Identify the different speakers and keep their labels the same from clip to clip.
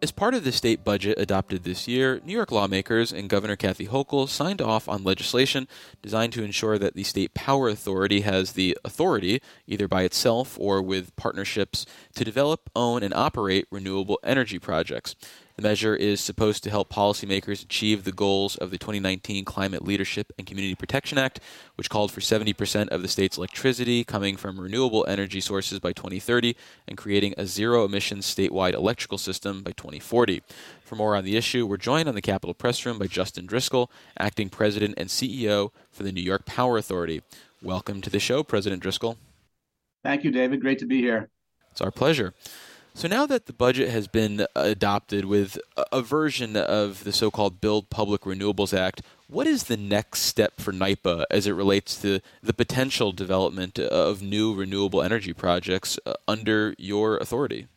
Speaker 1: As part of the state budget adopted this year, New York lawmakers and Governor Kathy Hochul signed off on legislation designed to ensure that the State Power Authority has the authority, either by itself or with partnerships, to develop, own, and operate renewable energy projects. The measure is supposed to help policymakers achieve the goals of the 2019 Climate Leadership and Community Protection Act, which called for 70% of the state's electricity coming from renewable energy sources by 2030 and creating a zero emissions statewide electrical system by 2040. For more on the issue, we're joined on the Capitol Press Room by Justin Driscoll, acting president and CEO for the New York Power Authority. Welcome to the show, President Driscoll.
Speaker 2: Thank you, David. Great to be here.
Speaker 1: It's our pleasure. So now that the budget has been adopted with a version of the so-called Build Public Renewables Act, what is the next step for NYPA as it relates to the potential development of new renewable energy projects uh, under your authority?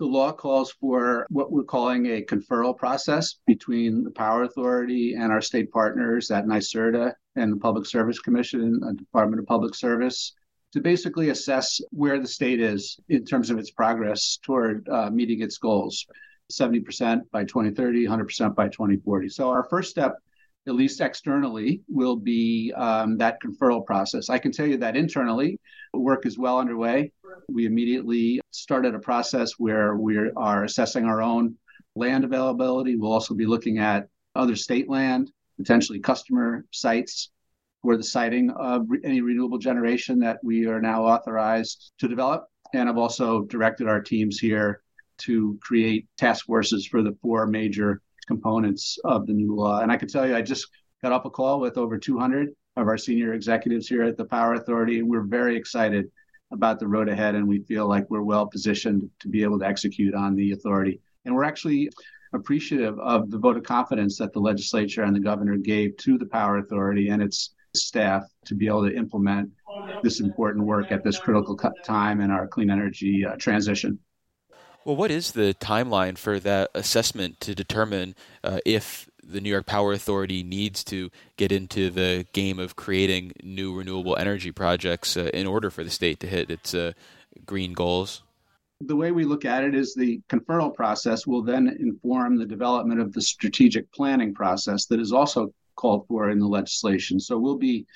Speaker 2: The law calls for what we're calling a conferral process between the Power Authority and our state partners at NYSERDA and the Public Service Commission and Department of Public Service to basically assess where the state is in terms of its progress toward uh, meeting its goals 70% by 2030, 100% by 2040. So, our first step, at least externally, will be um, that conferral process. I can tell you that internally, work is well underway. We immediately started a process where we are assessing our own land availability. We'll also be looking at other state land, potentially customer sites for the siting of re- any renewable generation that we are now authorized to develop. And I've also directed our teams here to create task forces for the four major components of the new law. And I can tell you, I just got off a call with over 200 of our senior executives here at the Power Authority, we're very excited about the road ahead. And we feel like we're well positioned to be able to execute on the authority. And we're actually appreciative of the vote of confidence that the legislature and the governor gave to the Power Authority and its staff to be able to implement this important work at this critical time in our clean energy uh, transition.
Speaker 1: Well, what is the timeline for that assessment to determine uh, if the New York Power Authority needs to get into the game of creating new renewable energy projects uh, in order for the state to hit its uh, green goals?
Speaker 2: The way we look at it is the conferral process will then inform the development of the strategic planning process that is also called for in the legislation. So we'll be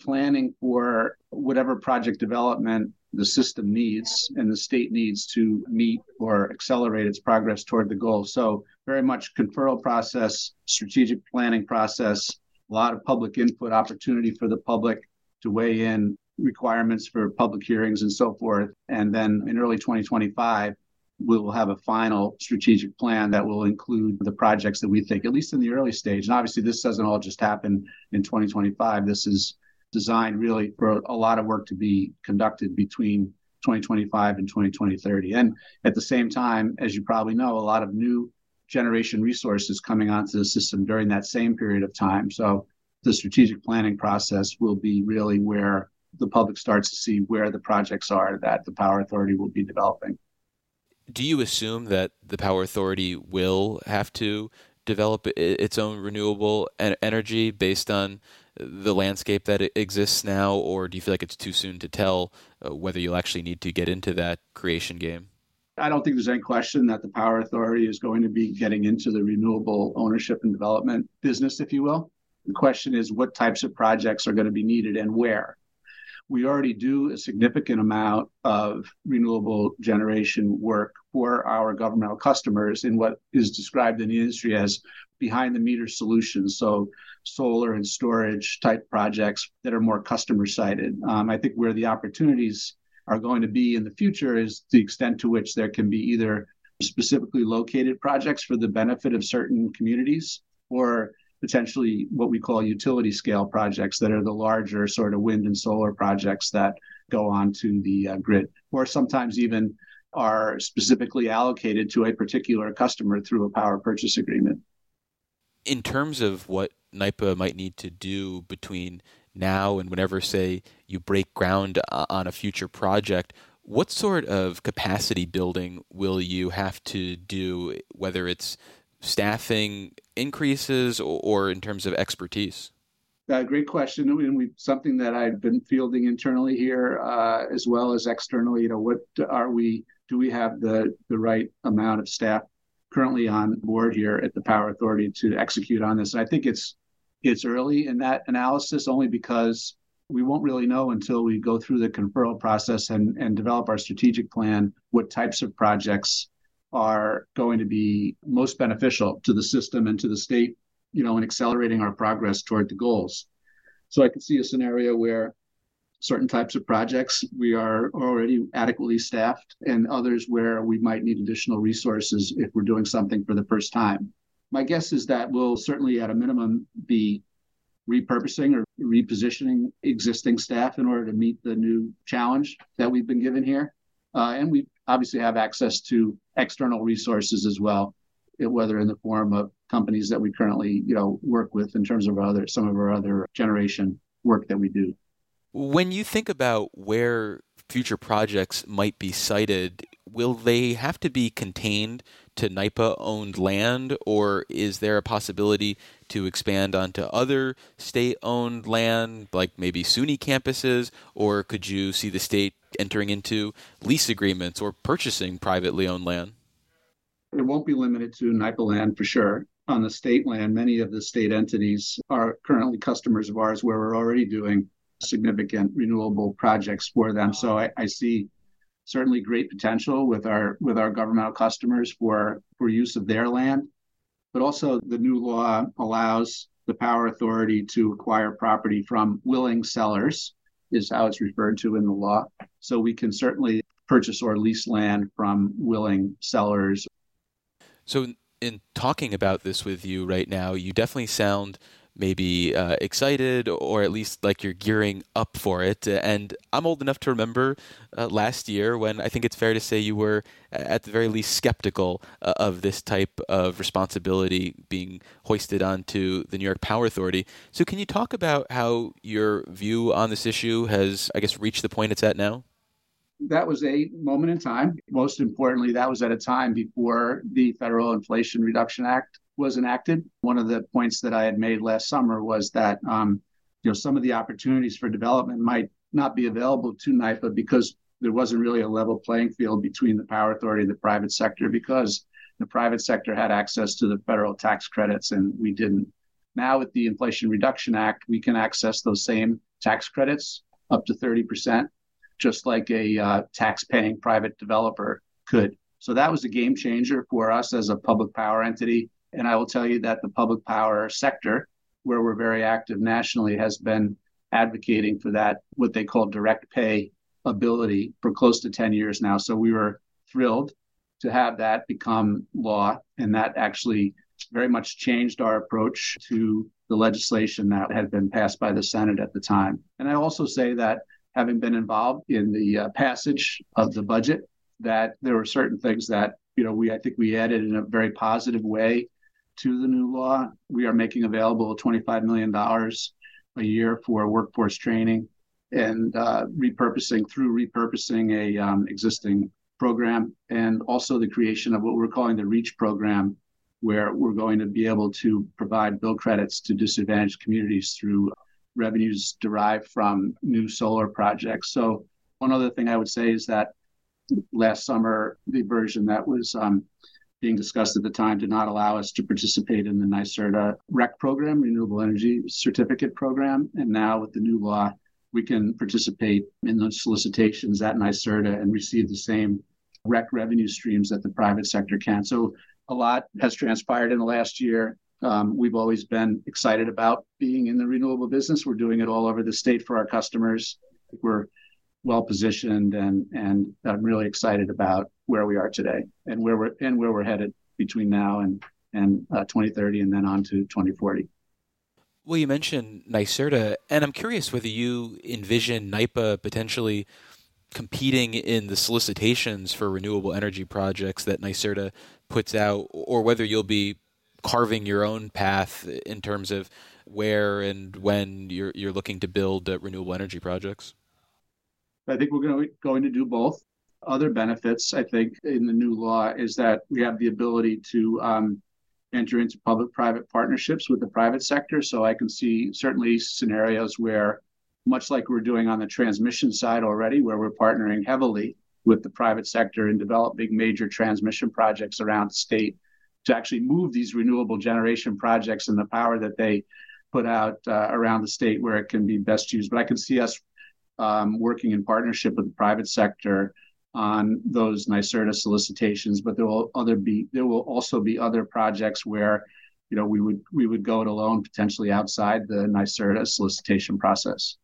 Speaker 2: planning for whatever project development the system needs and the state needs to meet or accelerate its progress toward the goal. So very much conferral process, strategic planning process, a lot of public input opportunity for the public to weigh in requirements for public hearings and so forth. And then in early 2025, we will have a final strategic plan that will include the projects that we think, at least in the early stage. And obviously, this doesn't all just happen in 2025. This is designed really for a lot of work to be conducted between 2025 and 2030. And at the same time, as you probably know, a lot of new generation resources coming onto the system during that same period of time. So the strategic planning process will be really where the public starts to see where the projects are that the power authority will be developing
Speaker 1: do you assume that the power authority will have to develop its own renewable energy based on the landscape that exists now, or do you feel like it's too soon to tell uh, whether you'll actually need to get into that creation game?
Speaker 2: I don't think there's any question that the Power Authority is going to be getting into the renewable ownership and development business, if you will. The question is what types of projects are going to be needed and where we already do a significant amount of renewable generation work for our governmental customers in what is described in the industry as behind the meter solutions. So, solar and storage type projects that are more customer sided. Um, I think where the opportunities are going to be in the future is the extent to which there can be either specifically located projects for the benefit of certain communities or potentially what we call utility scale projects that are the larger sort of wind and solar projects that go onto the uh, grid, or sometimes even are specifically allocated to a particular customer through a power purchase agreement.
Speaker 1: In terms of what NYPA might need to do between now and whenever, say, you break ground on a future project, what sort of capacity building will you have to do, whether it's staffing increases or, or in terms of expertise?
Speaker 2: Uh, great question, and we something that I've been fielding internally here uh, as well as externally. You know, what are we? Do we have the the right amount of staff currently on board here at the Power Authority to execute on this. And I think it's it's early in that analysis only because we won't really know until we go through the conferral process and, and develop our strategic plan what types of projects are going to be most beneficial to the system and to the state, you know, in accelerating our progress toward the goals. So I can see a scenario where certain types of projects we are already adequately staffed and others where we might need additional resources if we're doing something for the first time. My guess is that we'll certainly at a minimum be repurposing or repositioning existing staff in order to meet the new challenge that we've been given here. Uh, and we obviously have access to external resources as well, eh, whether in the form of companies that we currently, you know, work with in terms of other some of our other generation work that we do.
Speaker 1: When you think about where future projects might be sited, will they have to be contained to NYPA owned land, or is there a possibility to expand onto other state owned land, like maybe SUNY campuses, or could you see the state entering into lease agreements or purchasing privately owned land?
Speaker 2: It won't be limited to NYPA land for sure. On the state land, many of the state entities are currently customers of ours where we're already doing significant renewable projects for them. So I, I see certainly great potential with our with our governmental customers for for use of their land. But also the new law allows the power authority to acquire property from willing sellers, is how it's referred to in the law. So we can certainly purchase or lease land from willing sellers.
Speaker 1: So in talking about this with you right now, you definitely sound maybe uh, excited or at least like you're gearing up for it. And I'm old enough to remember uh, last year when I think it's fair to say you were, at the very least, skeptical uh, of this type of responsibility being hoisted onto the New York Power Authority. So, can you talk about how your view on this issue has, I guess, reached the point it's at now?
Speaker 2: that was a moment in time. Most importantly, that was at a time before the Federal Inflation Reduction Act was enacted. One of the points that I had made last summer was that um, you know some of the opportunities for development might not be available to NYPA because there wasn't really a level playing field between the power authority and the private sector because the private sector had access to the federal tax credits and we didn't. Now with the Inflation Reduction Act, we can access those same tax credits up to 30%, just like a uh, tax-paying private developer could. So that was a game changer for us as a public power entity and I will tell you that the public power sector, where we're very active nationally, has been advocating for that, what they call direct pay ability for close to 10 years now. So we were thrilled to have that become law. And that actually very much changed our approach to the legislation that had been passed by the Senate at the time. And I also say that having been involved in the uh, passage of the budget, that there were certain things that you know we I think we added in a very positive way to the new law. We are making available $25 million a year for workforce training and uh, repurposing through repurposing a um, existing program and also the creation of what we're calling the reach program where we're going to be able to provide bill credits to disadvantaged communities through revenues derived from new solar projects so one other thing i would say is that last summer the version that was um, being discussed at the time did not allow us to participate in the NYSERDA REC program, Renewable Energy Certificate Program. And now with the new law, we can participate in those solicitations at NYSERDA and receive the same REC revenue streams that the private sector can. So a lot has transpired in the last year. Um, we've always been excited about being in the renewable business. We're doing it all over the state for our customers. We're well positioned and and I'm really excited about where we are today and where we're and where we're headed between now and and uh, 2030 and then on to 2040.
Speaker 1: Well, you mentioned NYSERDA, and I'm curious whether you envision NYPA potentially competing in the solicitations for renewable energy projects that NYSERDA puts out, or whether you'll be carving your own path in terms of where and when you're you're looking to build uh, renewable energy projects.
Speaker 2: I think we're going to, going to do both. Other benefits, I think, in the new law is that we have the ability to um, enter into public-private partnerships with the private sector. So I can see certainly scenarios where, much like we're doing on the transmission side already, where we're partnering heavily with the private sector in developing major transmission projects around the state, to actually move these renewable generation projects and the power that they put out uh, around the state where it can be best used. But I can see us um, working in partnership with the private sector on those NYSERDA solicitations. But there will other be there will also be other projects where you know we would we would go it alone potentially outside the NYSERDA solicitation process.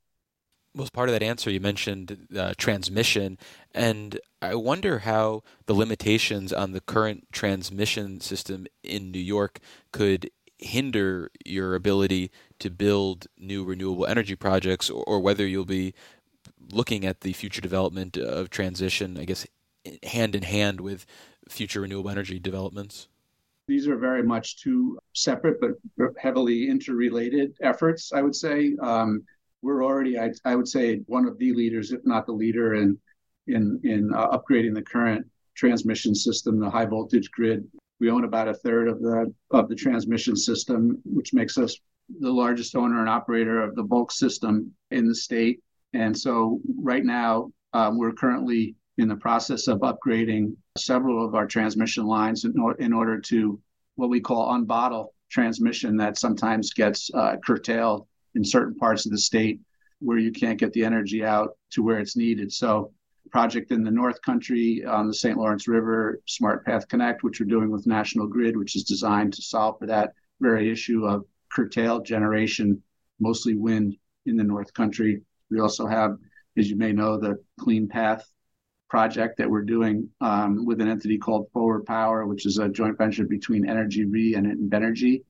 Speaker 1: Well, as part of that answer, you mentioned uh, transmission, and I wonder how the limitations on the current transmission system in New York could hinder your ability to build new renewable energy projects, or, or whether you'll be looking at the future development of transition, I guess, hand in hand with future renewable energy developments?
Speaker 2: These are very much two separate but heavily interrelated efforts, I would say. Um, we're already, I, I, would say, one of the leaders, if not the leader, in in in uh, upgrading the current transmission system, the high voltage grid. We own about a third of the of the transmission system, which makes us the largest owner and operator of the bulk system in the state. And so, right now, uh, we're currently in the process of upgrading several of our transmission lines in, or, in order to what we call unbottle transmission that sometimes gets uh, curtailed in certain parts of the state where you can't get the energy out to where it's needed. So, project in the North Country on the St. Lawrence River, Smart Path Connect, which we're doing with National Grid, which is designed to solve for that very issue of curtailed generation, mostly wind in the North Country. We also have, as you may know, the Clean Path project that we're doing um, with an entity called Forward Power, which is a joint venture between energyRe and Invenergy,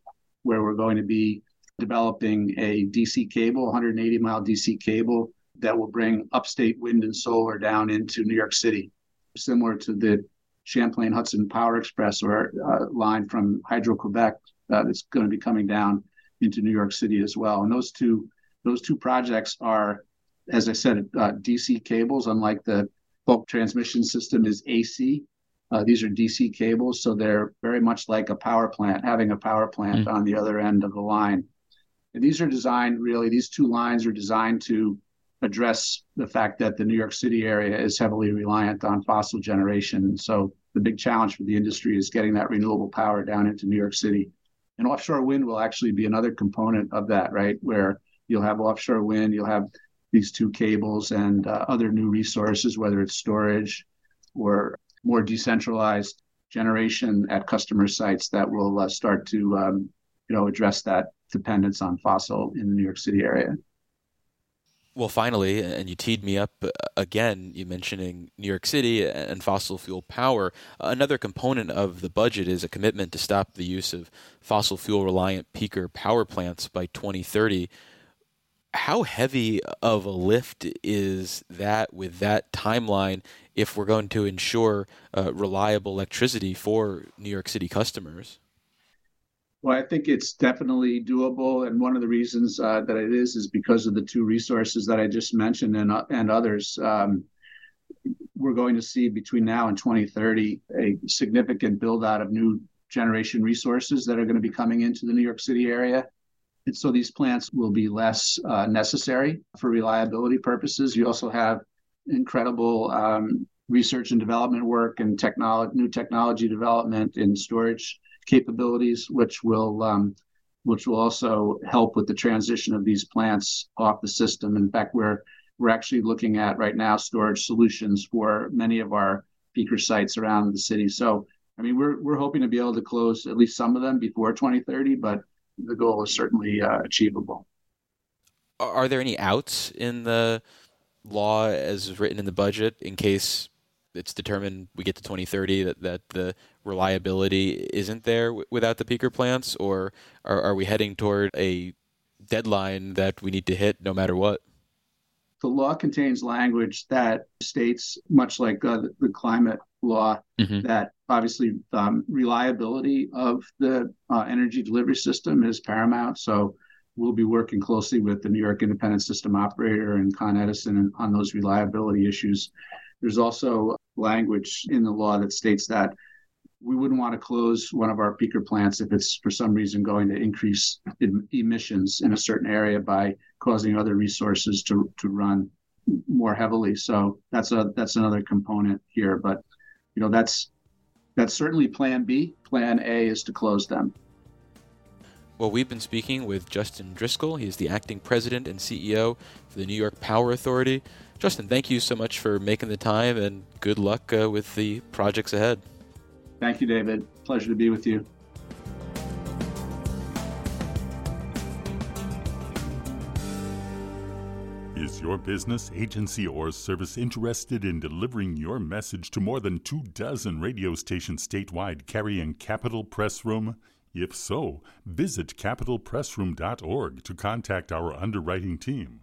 Speaker 2: where we're going to be developing a DC cable, 180 mile DC cable that will bring upstate wind and solar down into New York City, similar to the Champlain Hudson Power Express or uh, line from Hydro Quebec uh, that's going to be coming down into New York City as well. And those two those two projects are, as I said, uh, DC cables. Unlike the bulk transmission system is AC. Uh, these are DC cables, so they're very much like a power plant, having a power plant mm-hmm. on the other end of the line. And these are designed really, these two lines are designed to address the fact that the New York City area is heavily reliant on fossil generation. And so the big challenge for the industry is getting that renewable power down into New York City. And offshore wind will actually be another component of that, right? Where you'll have offshore wind, you'll have these two cables and uh, other new resources, whether it's storage or more decentralized generation at customer sites that will uh, start to, um, you know, address that dependence on fossil in the New York City area.
Speaker 1: Well, finally, and you teed me up uh, again, you mentioning New York City and fossil fuel power. Another component of the budget is a commitment to stop the use of fossil fuel reliant peaker power plants by 2030. How heavy of a lift is that with that timeline if we're going to ensure uh, reliable electricity for New York City customers?
Speaker 2: Well, I think it's definitely doable, and one of the reasons uh, that it is is because of the two resources that I just mentioned and uh, and others. Um, we're going to see between now and 2030 a significant build out of new generation resources that are going to be coming into the New York City area. And so these plants will be less uh, necessary for reliability purposes. You also have incredible um, research and development work and technology, new technology development in storage capabilities, which will um, which will also help with the transition of these plants off the system. In fact, we're we're actually looking at right now storage solutions for many of our peaker sites around the city. So, I mean, we're we're hoping to be able to close at least some of them before 2030, but the goal is certainly uh, achievable.
Speaker 1: Are there any outs in the law as written in the budget in case it's determined we get to 2030 that, that the reliability isn't there w- without the peaker plants, or are, are we heading toward a deadline that we need to hit no matter what?
Speaker 2: The law contains language that states, much like uh, the climate law, mm-hmm. that obviously um, reliability of the uh, energy delivery system is paramount. So we'll be working closely with the New York Independent System Operator and Con Edison on those reliability issues. There's also language in the law that states that we wouldn't want to close one of our peaker plants if it's for some reason going to increase emissions in a certain area by causing other resources to, to run more heavily. So that's a that's another component here. But you know that's that's certainly plan B. Plan A is to close them.
Speaker 1: Well, we've been speaking with Justin Driscoll. He's the acting president and CEO for the New York Power Authority. Justin, thank you so much for making the time and good luck uh, with the projects ahead.
Speaker 2: Thank you, David. Pleasure to be with you.
Speaker 3: Is your business, agency, or service interested in delivering your message to more than two dozen radio stations statewide carrying Capitol Press Room? If so, visit capitolpressroom.org to contact our underwriting team.